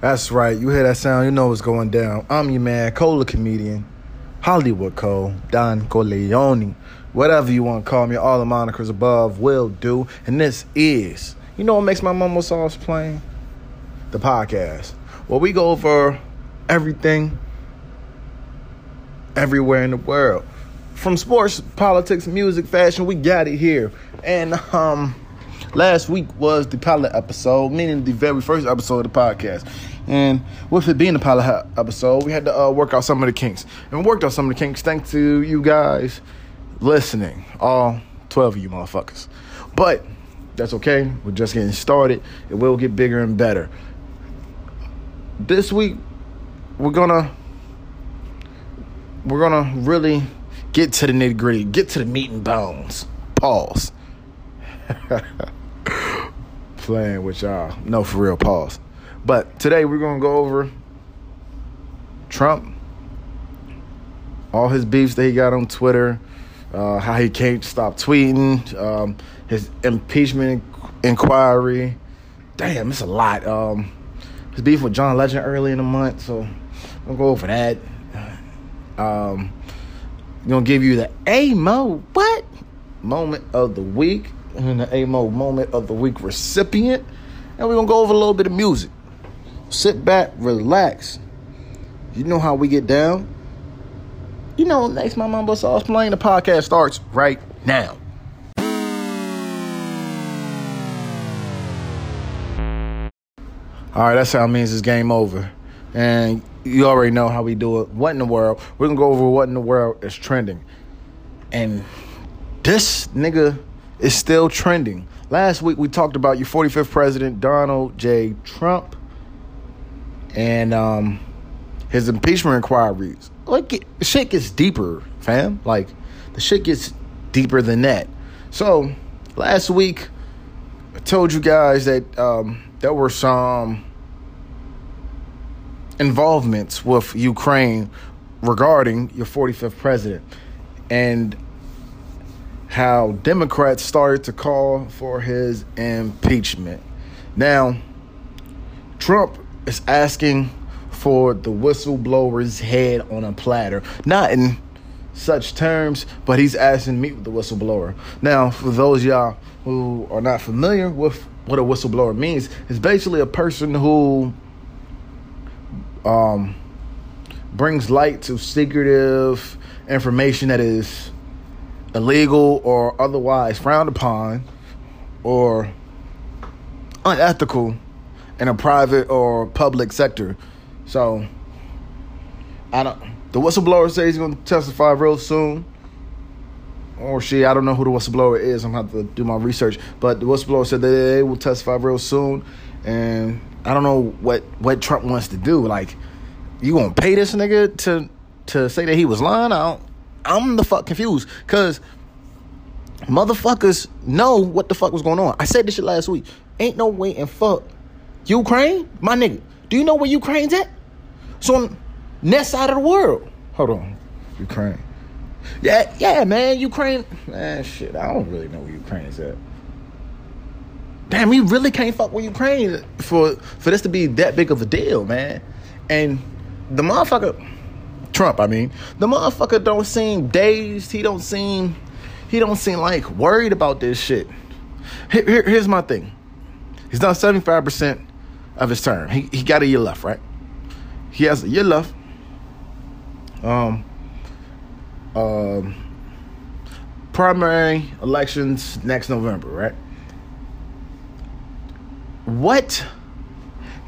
That's right. You hear that sound, you know what's going down. I'm your man, Cola comedian, Hollywood Cole, Don Corleone, whatever you want to call me. All the monikers above will do. And this is, you know what makes my mumbo sauce plain? The podcast. Where we go over everything, everywhere in the world. From sports, politics, music, fashion, we got it here. And um, last week was the pilot episode, meaning the very first episode of the podcast. And with it being the pilot episode, we had to uh, work out some of the kinks. And we worked out some of the kinks thanks to you guys listening, all 12 of you motherfuckers. But that's okay. We're just getting started. It will get bigger and better. This week, we're gonna we're gonna really get to the nitty gritty, get to the meat and bones. Pause. Playing with y'all. No, for real, pause. But today we're gonna go over Trump, all his beefs that he got on Twitter, uh, how he can't stop tweeting, um, his impeachment inquiry. Damn, it's a lot. Um, his beef with John Legend early in the month, so we'll go over that. Um, gonna give you the AMO what moment of the week and the AMO moment of the week recipient, and we're gonna go over a little bit of music. Sit back, relax. You know how we get down. You know, next my mumbo sauce playing. The podcast starts right now. All right, that's how it means it's game over. And you already know how we do it. What in the world? We're gonna go over what in the world is trending. And this nigga is still trending. Last week we talked about your 45th president, Donald J. Trump, and um, his impeachment inquiries. Like, it, shit gets deeper, fam. Like, the shit gets deeper than that. So, last week, I told you guys that um, there were some involvements with Ukraine regarding your 45th president and how Democrats started to call for his impeachment. Now, Trump is asking for the whistleblower's head on a platter. Not in such terms, but he's asking to meet with the whistleblower. Now, for those y'all who are not familiar with what a whistleblower means, it's basically a person who um, brings light to secretive information that is illegal or otherwise frowned upon or unethical in a private or public sector. So I don't the whistleblower says he's gonna testify real soon. Oh, or she, I don't know who the whistleblower is. I'm gonna have to do my research. But the whistleblower said they will testify real soon. And I don't know what what Trump wants to do. Like, you gonna pay this nigga to to say that he was lying? I I'm the fuck confused because motherfuckers know what the fuck was going on. I said this shit last week. Ain't no way in fuck Ukraine, my nigga. Do you know where Ukraine's at? So on that side of the world. Hold on, Ukraine. Yeah, yeah, man. Ukraine. Man, shit. I don't really know where Ukraine's at. Damn, we really can't fuck with Ukraine for for this to be that big of a deal, man. And the motherfucker, Trump, I mean, the motherfucker don't seem dazed. He don't seem, he don't seem like worried about this shit. Here, here, here's my thing. He's done seventy five percent of his term. He he got a year left, right? He has a year left. Um. Um. Primary elections next November, right? What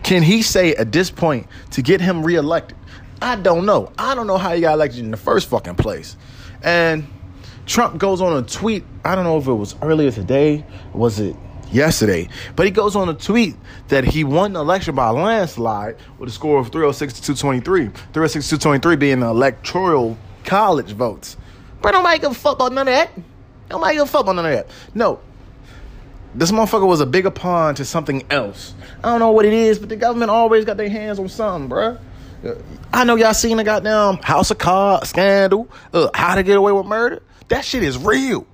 can he say at this point to get him reelected? I don't know. I don't know how he got elected in the first fucking place. And Trump goes on a tweet. I don't know if it was earlier today, was it yesterday? But he goes on a tweet that he won the election by a landslide with a score of 306 to 223. 306 to 223 being the electoral college votes. But nobody give a fuck about none of that. Nobody give a fuck about none of that. No, this motherfucker was a bigger pawn to something else. I don't know what it is, but the government always got their hands on something, bruh. I know y'all seen the goddamn House of Cards scandal, uh, How to Get Away with Murder. That shit is real.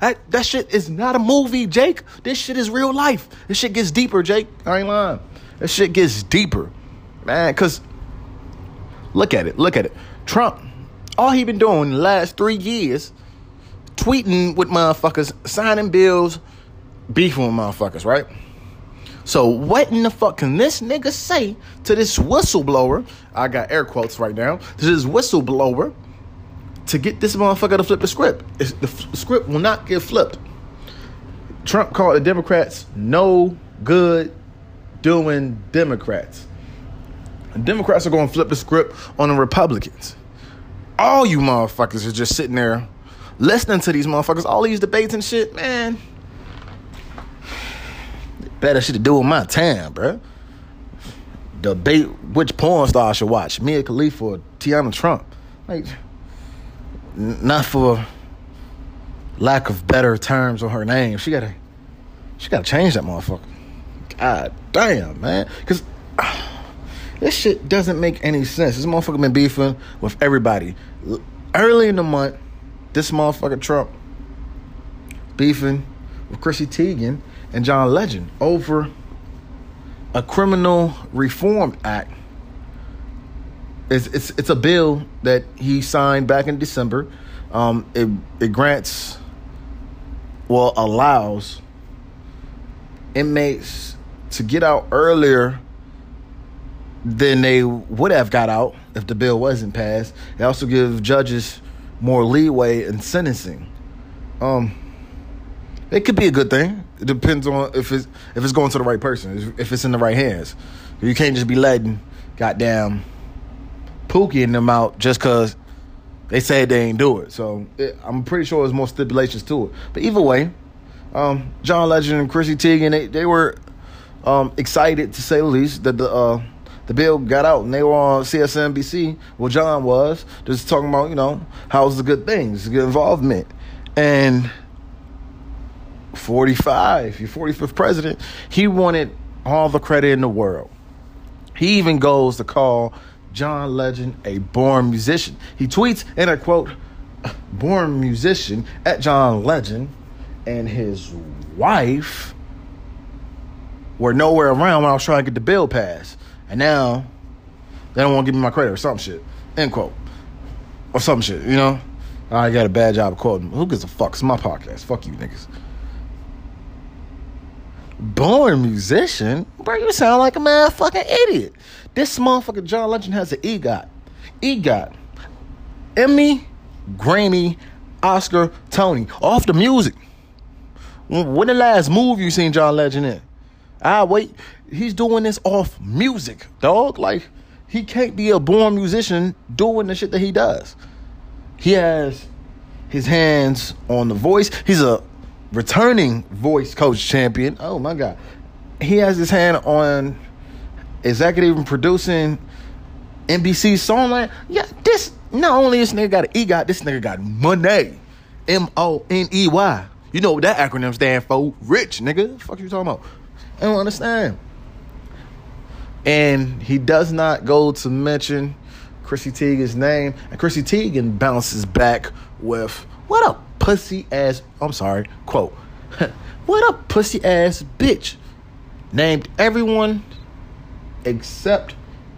That, that shit is not a movie, Jake. This shit is real life. This shit gets deeper, Jake. I ain't lying. This shit gets deeper. man. Cause look at it, look at it. Trump, all he been doing the last three years, tweeting with motherfuckers, signing bills, beefing with motherfuckers, right? So what in the fuck can this nigga say to this whistleblower? I got air quotes right now. To this whistleblower to get this motherfucker to flip the script. It's, the f- script will not get flipped. Trump called the Democrats no good doing Democrats. And Democrats are going to flip the script on the Republicans. All you motherfuckers are just sitting there listening to these motherfuckers, all these debates and shit, man. Better shit to do with my time, bro. Debate which porn star I should watch, Mia Khalifa or Tiana Trump. Like, not for lack of better terms on her name. She gotta, she gotta change that motherfucker. God damn, man. Cause uh, this shit doesn't make any sense. This motherfucker been beefing with everybody. Early in the month, this motherfucker Trump beefing with Chrissy Teigen and John Legend over a criminal reform act. It's, it's, it's a bill that he signed back in December. Um, it, it grants, well, allows inmates to get out earlier than they would have got out if the bill wasn't passed. It also gives judges more leeway in sentencing. Um, it could be a good thing. It depends on if it's if it's going to the right person, if it's in the right hands. You can't just be letting goddamn Pookie in them out just because they said they ain't do it. So it, I'm pretty sure there's more stipulations to it. But either way, um, John Legend and Chrissy Teigen they they were um, excited to say the least that the uh, the bill got out and they were on CSNBC. Well, John was just talking about you know how's the good things, good involvement, and 45, your 45th president, he wanted all the credit in the world. He even goes to call John Legend a born musician. He tweets, and I quote, born musician at John Legend and his wife were nowhere around when I was trying to get the bill passed. And now they don't want to give me my credit or some shit. End quote. Or some shit, you know? I got a bad job of quoting. Who gives a fuck? It's my podcast. Fuck you niggas. Born musician? Bro, you sound like a motherfucking idiot. This motherfucker John Legend has an EGOT. EGOT. Emmy, Grammy, Oscar, Tony. Off the music. When the last movie you seen John Legend in? Ah, wait. He's doing this off music, dog. Like, he can't be a born musician doing the shit that he does. He has his hands on the voice. He's a returning voice coach champion. Oh my god. He has his hand on executive and producing NBC Songland. Yeah, this not only this nigga got an EGOT, this nigga got money. M O N E Y. You know what that acronym stand for? Rich, nigga. Fuck you talking about? I don't understand. And he does not go to mention Chrissy Teigen's name. And Chrissy Teigen bounces back with, what a pussy ass, I'm sorry, quote, what a pussy ass bitch. Named everyone except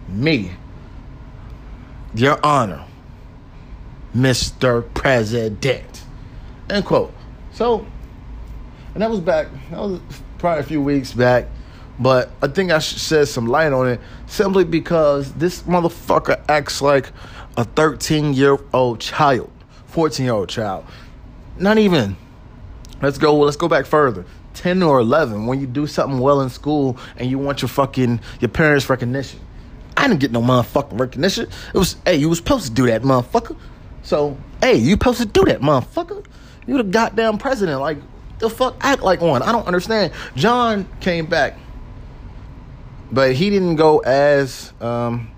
me. Your Honor, Mr. President. End quote. So, and that was back, that was probably a few weeks back. But I think I should shed some light on it simply because this motherfucker acts like a 13 year old child, 14 year old child. Not even. Let's go. Let's go back further. 10 or 11 when you do something well in school and you want your fucking your parents recognition. I didn't get no motherfucking recognition. It was hey, you was supposed to do that, motherfucker. So hey, you supposed to do that, motherfucker. You the goddamn president. Like the fuck, act like one. I don't understand. John came back but he didn't go as um,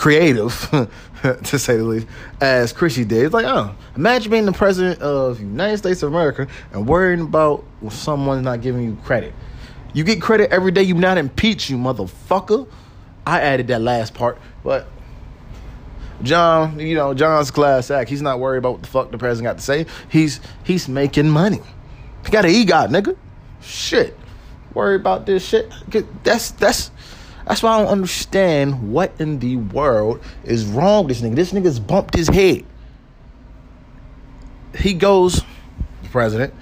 creative, to say the least, as Chrissy did. It's like, oh, imagine being the president of the United States of America and worrying about someone not giving you credit. You get credit every day you not impeach, you motherfucker. I added that last part, but John, you know, John's class act. He's not worried about what the fuck the president got to say. He's he's making money. He got an EGOT, nigga. Shit worry about this shit. That's that's That's why I don't understand what in the world is wrong with this nigga. This nigga's bumped his head. He goes, the president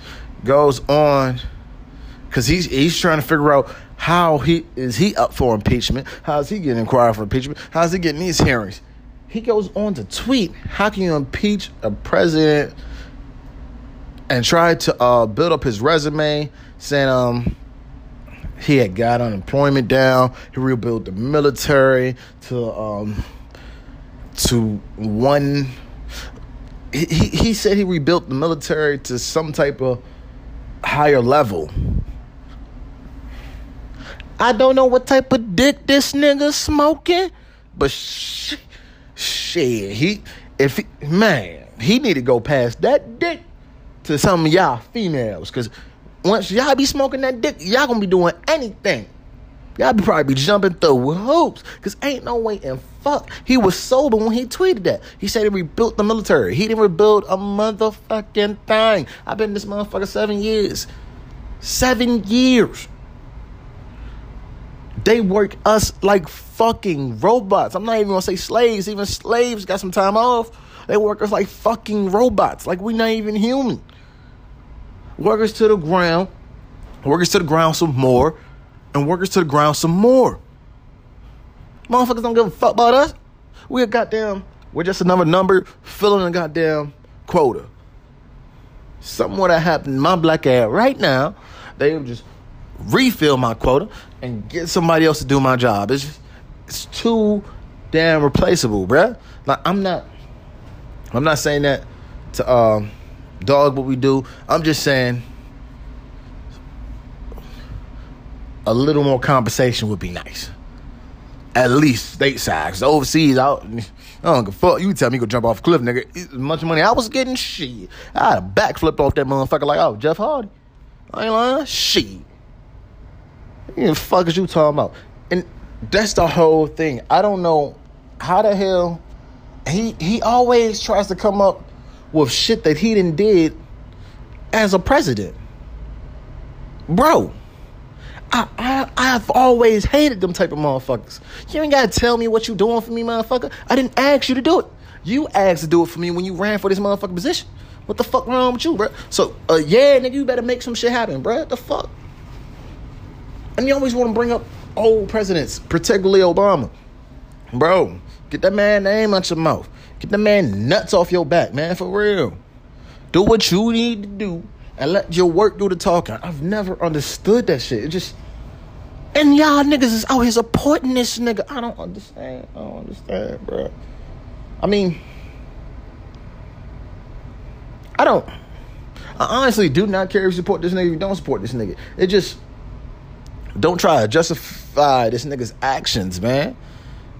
goes on because he's he's trying to figure out how he is he up for impeachment? How is he getting inquired for impeachment? How is he getting these hearings? He goes on to tweet, how can you impeach a president and try to uh, build up his resume saying um he had got unemployment down, he rebuilt the military to um to one he, he said he rebuilt the military to some type of higher level. I don't know what type of dick this nigga smoking, but sh- shit, he if he, man, he need to go past that dick to some of y'all females, cause once y'all be smoking that dick, y'all gonna be doing anything. Y'all be probably be jumping through hoops, cause ain't no way in fuck he was sober when he tweeted that. He said he rebuilt the military. He didn't rebuild a motherfucking thing. I've been this motherfucker seven years. Seven years. They work us like fucking robots. I'm not even gonna say slaves. Even slaves got some time off. They work us like fucking robots. Like we not even human. Workers to the ground. Workers to the ground some more. And workers to the ground some more. Motherfuckers don't give a fuck about us. We're goddamn, we're just another number filling a goddamn quota. Something would have happened my black ass right now. They would just refill my quota and get somebody else to do my job. It's just, it's too damn replaceable, bruh. Like I'm not I'm not saying that to um dog what we do. I'm just saying a little more conversation would be nice. At least stateside. Cause overseas, I, I don't give a fuck. You tell me you go jump off a cliff, nigga. As much money I was getting, shit. I had a backflip off that motherfucker like, oh, Jeff Hardy. I ain't lying. Shit. The fuck is you talking about? And that's the whole thing. I don't know how the hell he he always tries to come up with shit that he didn't did as a president. Bro, I, I I've always hated them type of motherfuckers. You ain't gotta tell me what you doing for me, motherfucker. I didn't ask you to do it. You asked to do it for me when you ran for this motherfucking position. What the fuck wrong with you, bro? So, uh, yeah, nigga, you better make some shit happen, bro. The fuck? And you always want to bring up old presidents, particularly Obama. Bro, get that man name out your mouth. Get the man nuts off your back, man, for real. Do what you need to do and let your work do the talking. I've never understood that shit. It just and y'all niggas is out here supporting this nigga. I don't understand. I don't understand, bro. I mean, I don't. I honestly do not care if you support this nigga. You don't support this nigga, it just don't try to justify this nigga's actions, man.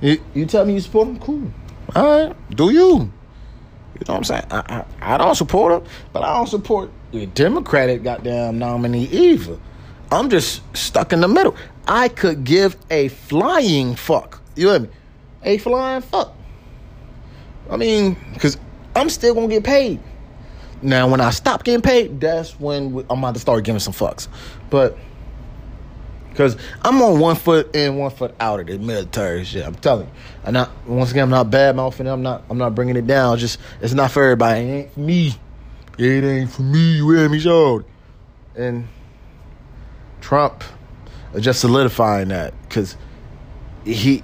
You, you tell me you support him, cool. All right, do you? You know what I'm saying? I, I, I don't support him, but I don't support the Democratic goddamn nominee either. I'm just stuck in the middle. I could give a flying fuck. You hear me? A flying fuck. I mean, because I'm still gonna get paid. Now, when I stop getting paid, that's when I'm about to start giving some fucks. But because I'm on one foot in, one foot out of the military shit. I'm telling you. I'm not. Once again, I'm not bad mouthing. I'm not. I'm not bringing it down. It's just it's not for everybody. It ain't for me. It ain't for me. You hear me, so. And Trump is just solidifying that because he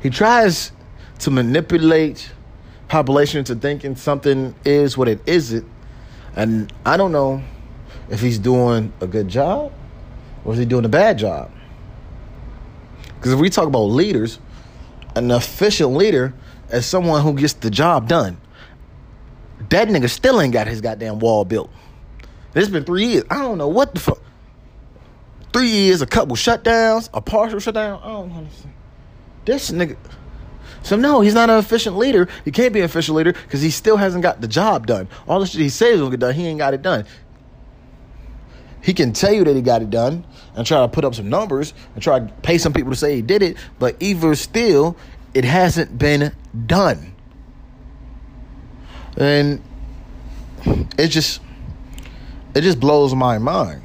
he tries to manipulate population into thinking something is what it isn't. And I don't know if he's doing a good job or is he doing a bad job. Because if we talk about leaders, an efficient leader is someone who gets the job done. That nigga still ain't got his goddamn wall built. It's been three years. I don't know what the fuck. Three years, a couple shutdowns, a partial shutdown. I don't understand. This nigga. So no, he's not an efficient leader. He can't be an efficient leader because he still hasn't got the job done. All the shit he says will get done, he ain't got it done. He can tell you that he got it done and try to put up some numbers and try to pay some people to say he did it, but either still, it hasn't been done. And it just it just blows my mind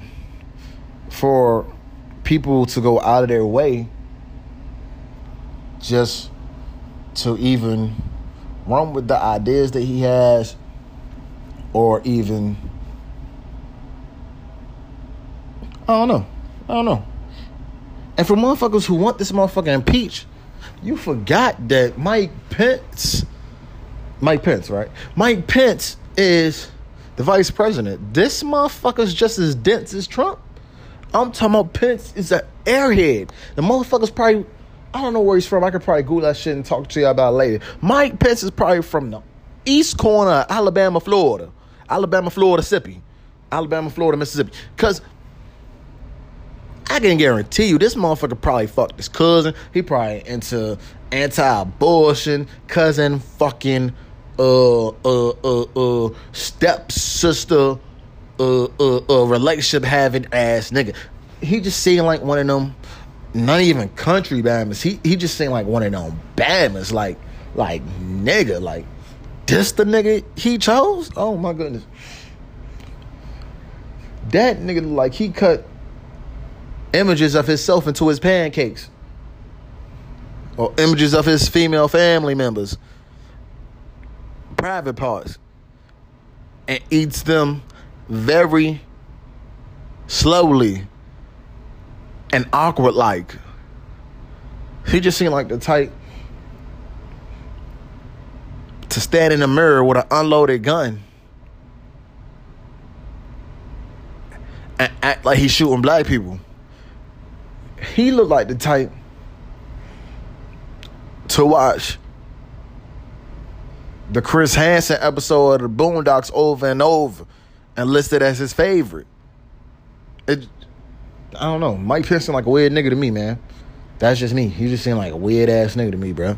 for people to go out of their way just to even run with the ideas that he has or even I don't know. I don't know. And for motherfuckers who want this motherfucker impeached, you forgot that Mike Pence, Mike Pence, right? Mike Pence is the vice president. This motherfucker's just as dense as Trump. I'm talking about Pence is an airhead. The motherfucker's probably, I don't know where he's from. I could probably Google that shit and talk to you about later. Mike Pence is probably from the east corner of Alabama, Florida. Alabama, Florida, Mississippi. Alabama, Florida, Mississippi. Because I can guarantee you, this motherfucker probably fucked his cousin. He probably into anti-abortion, cousin, fucking, uh, uh, uh, uh, stepsister, uh, uh, uh, relationship having ass nigga. He just seemed like one of them, not even country bammers. He he just seemed like one of them bammers, like like nigga, like this the nigga he chose. Oh my goodness, that nigga like he cut images of himself into his pancakes. Or images of his female family members. Private parts. And eats them very slowly and awkward like he just seemed like the type to stand in the mirror with an unloaded gun and act like he's shooting black people he looked like the type to watch the Chris Hansen episode of the Boondocks over and over and listed as his favorite. It, I don't know. Mike Pence seemed like a weird nigga to me, man. That's just me. He just seemed like a weird ass nigga to me, bro.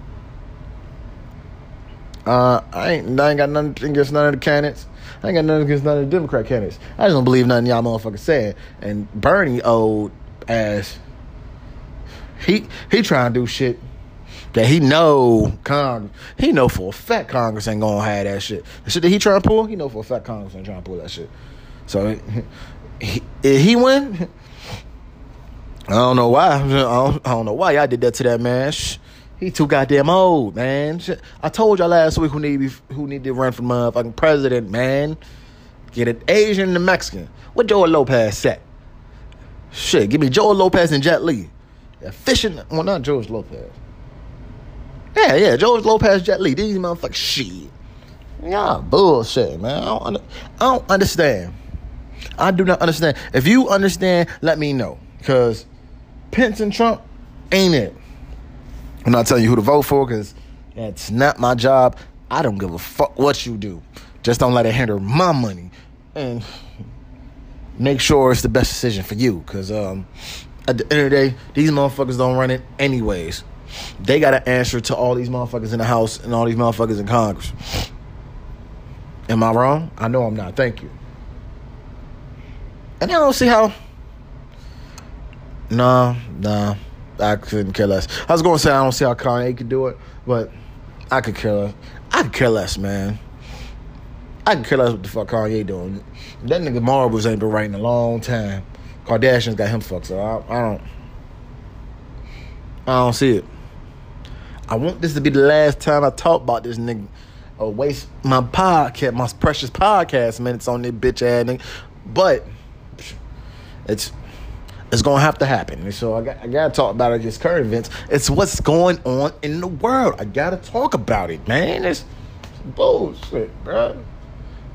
Uh, I ain't, I ain't got nothing against none of the candidates. I ain't got nothing against none of the Democrat candidates. I just don't believe nothing y'all motherfuckers saying. And Bernie old ass he he trying to do shit that he know Congress. He know for a fact Congress ain't gonna have that shit. The shit that he trying to pull, he know for a fact Congress ain't trying to pull that shit. So he, he win. I don't know why. I don't, I don't know why y'all did that to that man. He too goddamn old, man. I told y'all last week who need who need to run for motherfucking president, man. Get an Asian and a Mexican. What Joe Lopez said? Shit, give me Joe Lopez and Jet Li efficient. Well, not George Lopez. Yeah, yeah, George Lopez, Jet Li. These motherfuckers, shit. Yeah, bullshit, man. I don't, I don't understand. I do not understand. If you understand, let me know. Because Pence and Trump ain't it. I'm not telling you who to vote for because that's not my job. I don't give a fuck what you do. Just don't let it hinder my money. And make sure it's the best decision for you. Because um, at the end of the day, these motherfuckers don't run it anyways. They got to answer to all these motherfuckers in the House and all these motherfuckers in Congress. Am I wrong? I know I'm not. Thank you. And I don't see how. Nah, nah. I couldn't care less. I was going to say I don't see how Kanye could do it, but I could care less. I could care less, man. I could care less what the fuck Kanye doing. That nigga Marbles ain't been writing a long time. Kardashians got him fucked, so I, I don't. I don't see it. I want this to be the last time I talk about this nigga or waste my podcast, my precious podcast minutes on this bitch ass nigga. But it's it's gonna have to happen. So I got I gotta talk about it. Just current events. It's what's going on in the world. I gotta talk about it, man. It's bullshit, bro.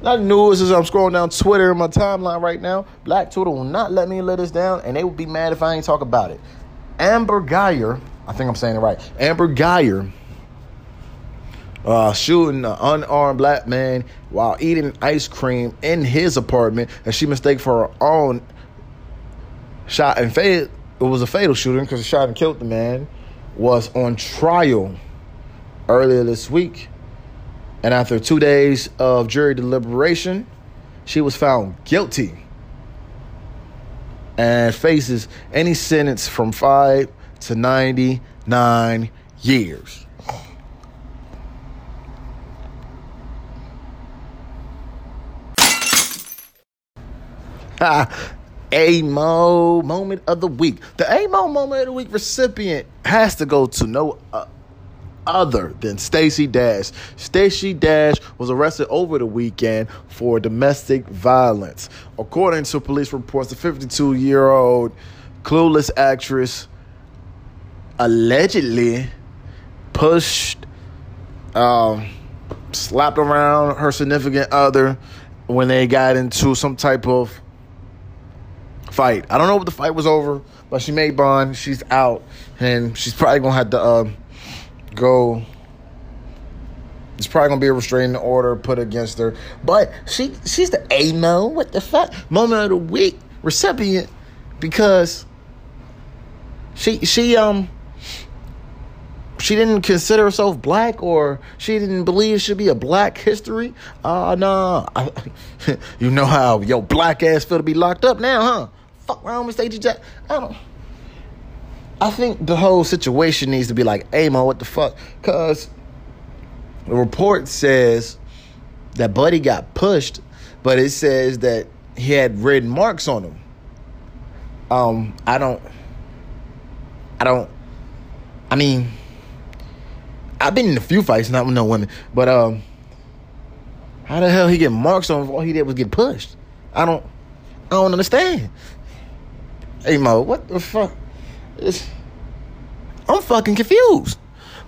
Not news as I'm scrolling down Twitter in my timeline right now. Black Twitter will not let me let this down, and they would be mad if I ain't talk about it. Amber Guyger, I think I'm saying it right. Amber Guyger uh, shooting an unarmed black man while eating ice cream in his apartment, and she mistake for her own shot and fatal. It was a fatal shooting because it shot and killed the man. Was on trial earlier this week and after two days of jury deliberation, she was found guilty and faces any sentence from five to 99 years. AMO moment of the week. The AMO moment of the week recipient has to go to no uh, other than Stacey Dash. Stacey Dash was arrested over the weekend for domestic violence. According to police reports, the 52 year old clueless actress allegedly pushed, um, slapped around her significant other when they got into some type of fight. I don't know what the fight was over, but she made bond. She's out, and she's probably gonna have to uh, go. It's probably gonna be a restraining order put against her. But she she's the AMO. What the fuck? Moment of the week recipient because she she um she didn't consider herself black or she didn't believe it should be a black history. Uh nah. you know how yo black ass feel to be locked up now, huh? Fuck around with Stacey Jack. I don't I think the whole situation needs to be like, hey man, what the fuck? Cause the report says that Buddy got pushed, but it says that he had red marks on him. Um, I don't I don't I mean I've been in a few fights, not with no women, but um, how the hell he get marks on if all he did was get pushed? I don't, I don't understand. Hey Mo, what the fuck? I'm fucking confused.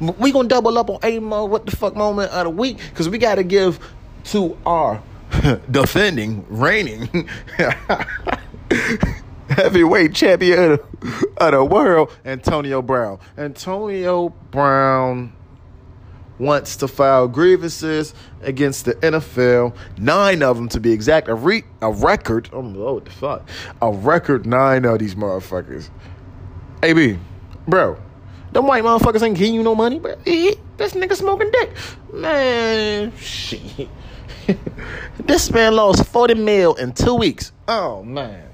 We gonna double up on A Mo, what the fuck moment of the week? Because we gotta give to our defending, reigning heavyweight champion of the, of the world, Antonio Brown. Antonio Brown wants to file grievances against the NFL, nine of them to be exact, a, re- a record, oh, what the fuck, a record nine of these motherfuckers. AB, bro, them white motherfuckers ain't giving you no money, bro. This nigga smoking dick. Man, shit. this man lost 40 mil in two weeks. Oh, man.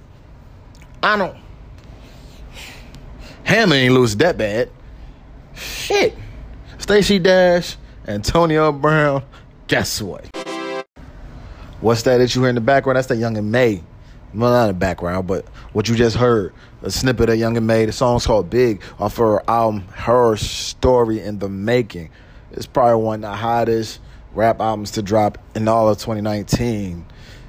I don't. Hammer ain't lose that bad. Shit. Stacey Dash, Antonio Brown. Guess what? What's that that you hear in the background? That's that Young M.A. Well, not in the background, but what you just heard, a snippet of Young M.A. The song's called Big off her album Her Story in the Making. It's probably one of the hottest rap albums to drop in all of 2019.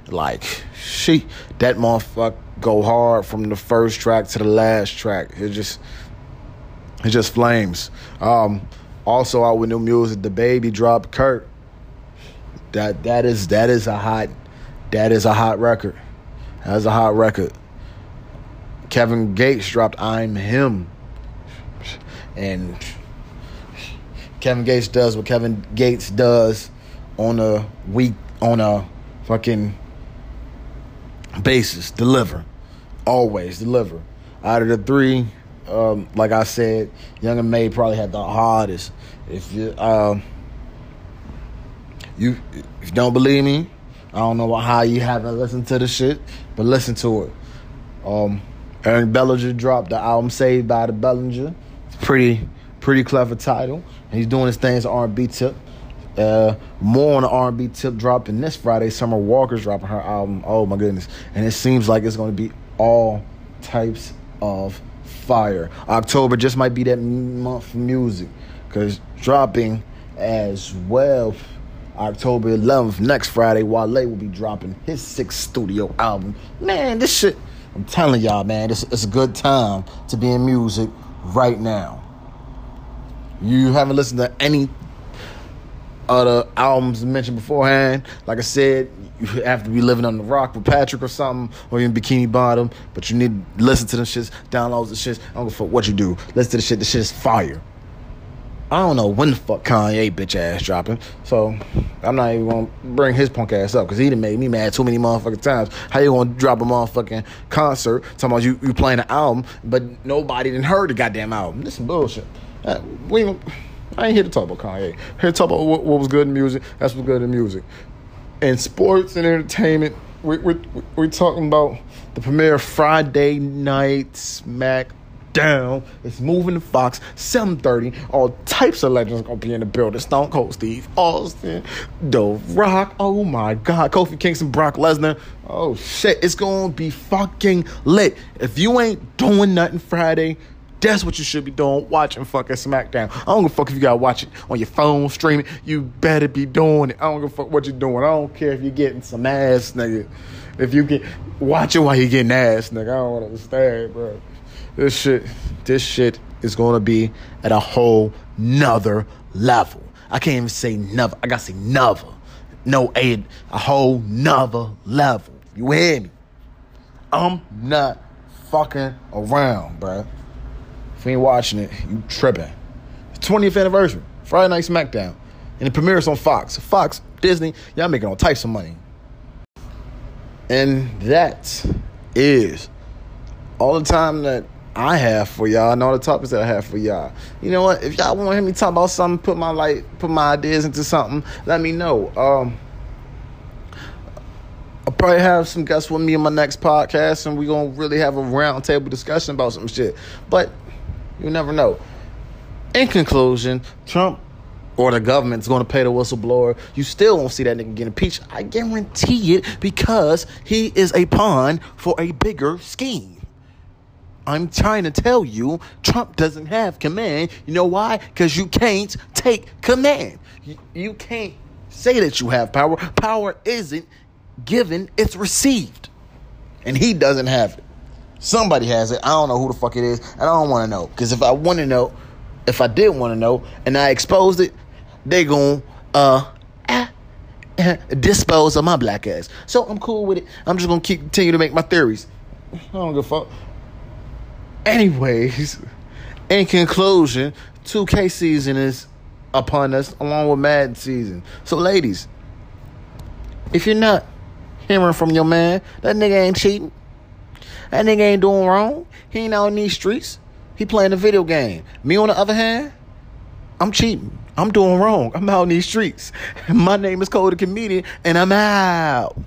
Like, she, that motherfucker go hard from the first track to the last track. It just, it just flames. Um, also out with new music, DaBaby dropped Kirk. That that is that is a hot that is a hot record. That's a hot record. Kevin Gates dropped I'm Him. And Kevin Gates does what Kevin Gates does on a week on a fucking basis. Deliver. Always deliver. Out of the three, um, like I said, Young M.A probably had the hardest. If you um, you if you don't believe me, I don't know how you haven't listened to the shit, but listen to it. Um, Eric Bellinger dropped the album "Saved by the Bellinger." It's pretty pretty clever title. And he's doing his things R&B tip. Uh, more on the R&B tip dropping this Friday. Summer Walker's dropping her album. Oh my goodness! And it seems like it's going to be all types of fire. October just might be that month for music because dropping as well. October 11th, next Friday, Wale will be dropping his sixth studio album. Man, this shit, I'm telling y'all, man, it's, it's a good time to be in music right now. You haven't listened to any other albums mentioned beforehand. Like I said, you have to be living on the rock with Patrick or something, or even Bikini Bottom. But you need to listen to the shits, download the shits. I don't give a fuck what you do. Listen to the shit. The shit is fire. I don't know when the fuck Kanye bitch ass dropping. So I'm not even gonna bring his punk ass up because he done made me mad too many motherfucking times. How you gonna drop a motherfucking concert talking about you, you playing an album, but nobody didn't heard the goddamn album? This is bullshit. Uh, we I ain't here to talk about Kanye. Here to talk about what, what was good in music. That's what's good in music. And sports and entertainment, we, we, we're talking about the premiere Friday night Smack down. It's moving to Fox, 7:30. All types of legends gonna be in the building. Stone Cold Steve Austin, The Rock. Oh my God, Kofi Kingston, Brock Lesnar. Oh shit, it's gonna be fucking lit. If you ain't doing nothing Friday, That's what you should be doing, watching fucking SmackDown. I don't give a fuck if you gotta watch it on your phone, streaming. You better be doing it. I don't give a fuck what you're doing. I don't care if you're getting some ass, nigga. If you get watch it while you're getting ass, nigga. I don't understand, bro. This shit, this shit is gonna be at a whole nother level. I can't even say never. I gotta say never. No, a, a whole nother level. You hear me? I'm not fucking around, bro. If you ain't watching it, you tripping. 20th anniversary, Friday Night SmackDown. And it premieres on Fox. Fox, Disney, y'all making all types of money. And that is all the time that I have for y'all and all the topics that I have for y'all. You know what? If y'all want to hear me talk about something, put my like, put my ideas into something, let me know. Um, I'll probably have some guests with me in my next podcast, and we're gonna really have a roundtable discussion about some shit. But you never know. In conclusion, Trump or the government's going to pay the whistleblower. You still won't see that nigga get impeached. I guarantee it because he is a pawn for a bigger scheme. I'm trying to tell you, Trump doesn't have command. You know why? Because you can't take command. You, you can't say that you have power. Power isn't given, it's received. And he doesn't have it. Somebody has it. I don't know who the fuck it is. And I don't want to know. Because if I want to know, if I did want to know, and I exposed it, they going to uh, dispose of my black ass. So I'm cool with it. I'm just keep continue to make my theories. I don't give a fuck. Anyways, in conclusion, 2K season is upon us along with Madden season. So ladies, if you're not hearing from your man, that nigga ain't cheating. That nigga ain't doing wrong. He ain't out in these streets. He playing a video game. Me, on the other hand, I'm cheating. I'm doing wrong. I'm out in these streets. My name is the Comedian, and I'm out.